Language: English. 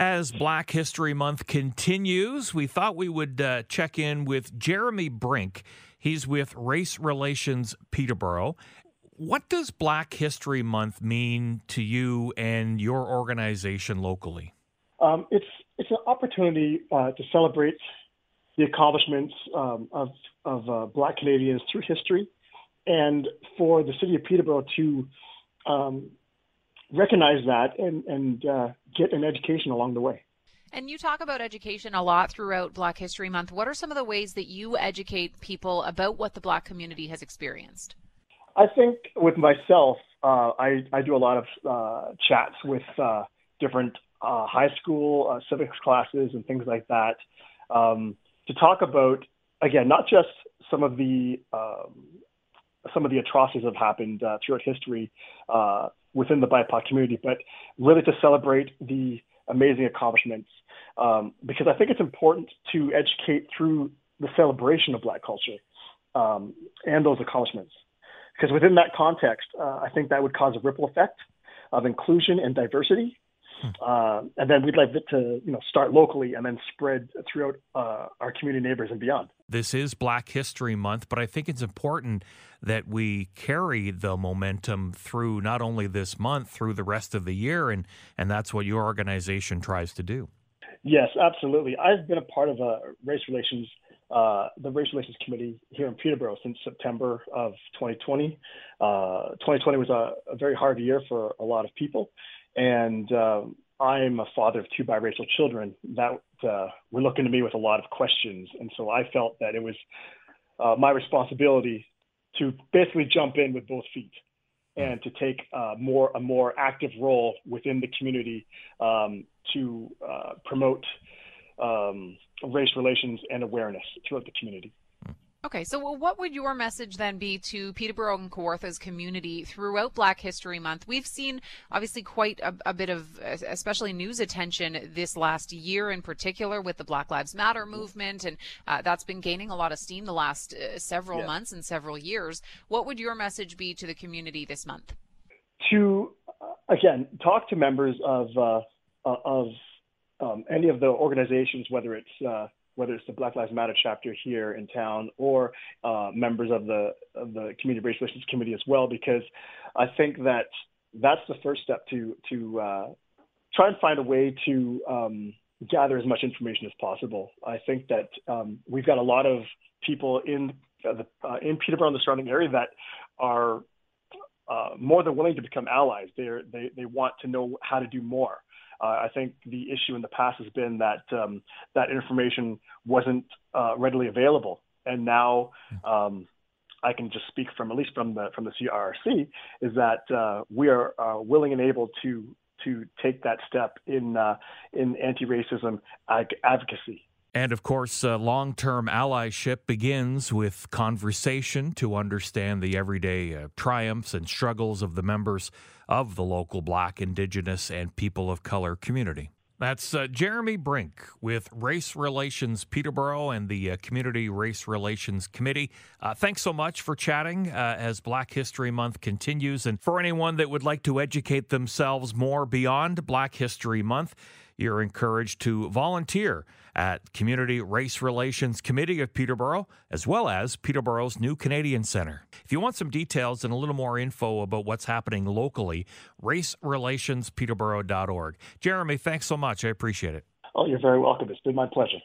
As Black History Month continues, we thought we would uh, check in with Jeremy Brink. He's with Race Relations Peterborough. What does Black History Month mean to you and your organization locally? Um, it's it's an opportunity uh, to celebrate the accomplishments um, of of uh, Black Canadians through history, and for the city of Peterborough to um, recognize that and and uh, get an education along the way. And you talk about education a lot throughout Black History Month. What are some of the ways that you educate people about what the Black community has experienced? I think with myself, uh, I, I do a lot of uh, chats with uh, different uh, high school uh, civics classes and things like that um, to talk about, again, not just some of the um, some of the atrocities that have happened uh, throughout history within the BIPOC community, but really to celebrate the amazing accomplishments. Um, because I think it's important to educate through the celebration of Black culture um, and those accomplishments. Because within that context, uh, I think that would cause a ripple effect of inclusion and diversity uh, and then we'd like it to, you know, start locally and then spread throughout uh, our community neighbors and beyond. This is Black History Month, but I think it's important that we carry the momentum through not only this month, through the rest of the year, and and that's what your organization tries to do. Yes, absolutely. I've been a part of a race relations, uh, the race relations committee here in Peterborough since September of 2020. Uh, 2020 was a, a, very hard year for a lot of people, and um, I'm a father of two biracial children that uh, were looking to me with a lot of questions. And so I felt that it was uh, my responsibility to basically jump in with both feet and to take uh, more a more active role within the community um, to uh, promote um, race relations and awareness throughout the community. Okay, so what would your message then be to Peterborough and Kawarthas community throughout Black History Month? We've seen obviously quite a, a, bit of, especially news attention this last year in particular with the Black Lives Matter movement, and uh, that's been gaining a lot of steam the last uh, several months and several years. What would your message be to the community this month? To uh, again talk to members of uh, uh, of um, any of the organizations, whether it's uh, whether it's the Black Lives Matter chapter here in town or uh, members of the of the Community Race Relations Committee as well, because I think that that's the first step to to uh, try and find a way to um, gather as much information as possible. I think that um, we've got a lot of people in uh, the, uh, in Peterborough and the surrounding area that are uh, more than willing to become allies. They're, they they want to know how to do more. Uh, I think the issue in the past has been that um, that information wasn't uh, readily available, and now um, I can just speak from at least from the from the CRRC is that uh, we are uh, willing and able to to take that step in uh, in anti-racism advocacy. And of course, uh, long term allyship begins with conversation to understand the everyday uh, triumphs and struggles of the members of the local Black, Indigenous, and people of color community. That's uh, Jeremy Brink with Race Relations Peterborough and the uh, Community Race Relations Committee. Uh, thanks so much for chatting uh, as Black History Month continues. And for anyone that would like to educate themselves more beyond Black History Month, you're encouraged to volunteer at Community Race Relations Committee of Peterborough, as well as Peterborough's new Canadian Centre. If you want some details and a little more info about what's happening locally, racerelationspeterborough.org. Jeremy, thanks so much. I appreciate it. Oh, you're very welcome. It's been my pleasure.